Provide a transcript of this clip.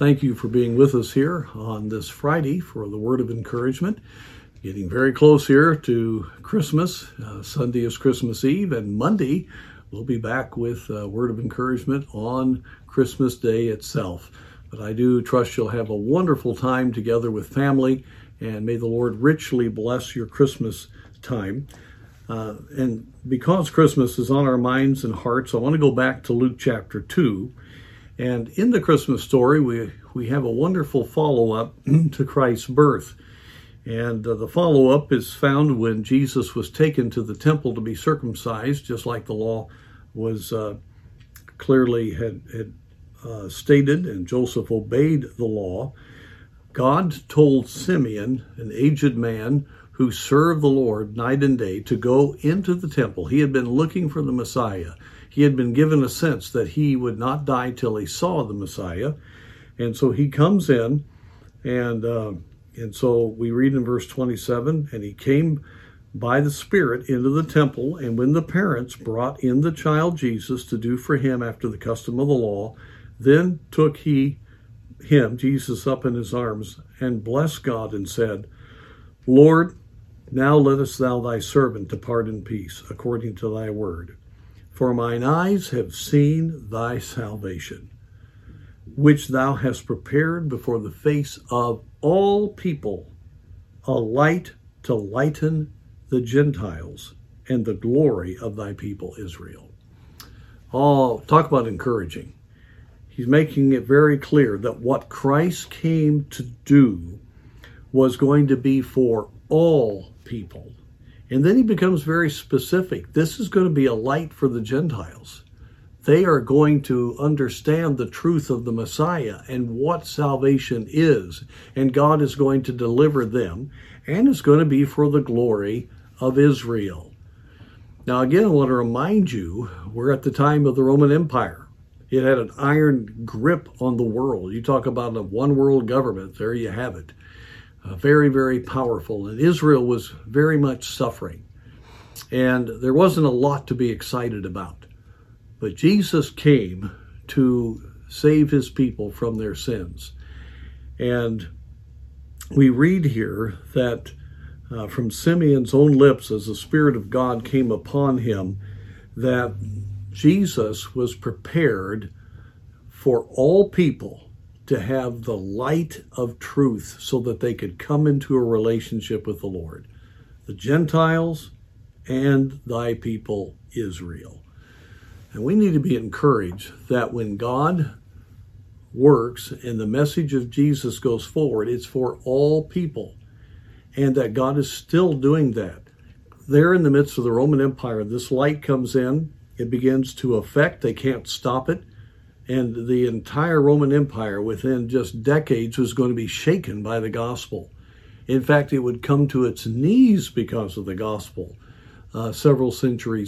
Thank you for being with us here on this Friday for the word of encouragement. Getting very close here to Christmas. Uh, Sunday is Christmas Eve, and Monday we'll be back with a word of encouragement on Christmas Day itself. But I do trust you'll have a wonderful time together with family, and may the Lord richly bless your Christmas time. Uh, and because Christmas is on our minds and hearts, I want to go back to Luke chapter 2. And in the Christmas story, we, we have a wonderful follow up to Christ's birth. And uh, the follow up is found when Jesus was taken to the temple to be circumcised, just like the law was uh, clearly had, had uh, stated, and Joseph obeyed the law. God told Simeon, an aged man who served the Lord night and day, to go into the temple. He had been looking for the Messiah. He had been given a sense that he would not die till he saw the Messiah. And so he comes in, and uh, and so we read in verse 27 and he came by the Spirit into the temple, and when the parents brought in the child Jesus to do for him after the custom of the law, then took he him, Jesus, up in his arms, and blessed God, and said, Lord, now lettest thou thy servant depart in peace, according to thy word. For mine eyes have seen thy salvation, which thou hast prepared before the face of all people, a light to lighten the Gentiles and the glory of thy people Israel. Oh, talk about encouraging. He's making it very clear that what Christ came to do was going to be for all people. And then he becomes very specific. This is going to be a light for the Gentiles. They are going to understand the truth of the Messiah and what salvation is. And God is going to deliver them. And it's going to be for the glory of Israel. Now, again, I want to remind you we're at the time of the Roman Empire. It had an iron grip on the world. You talk about a one world government, there you have it uh, very, very powerful. And Israel was very much suffering. And there wasn't a lot to be excited about. But Jesus came to save his people from their sins. And we read here that uh, from Simeon's own lips, as the Spirit of God came upon him, that Jesus was prepared for all people to have the light of truth so that they could come into a relationship with the Lord, the Gentiles and thy people Israel. And we need to be encouraged that when God works and the message of Jesus goes forward, it's for all people, and that God is still doing that. There in the midst of the Roman Empire, this light comes in, it begins to affect, they can't stop it and the entire Roman Empire within just decades was going to be shaken by the gospel. In fact, it would come to its knees because of the gospel uh, several centuries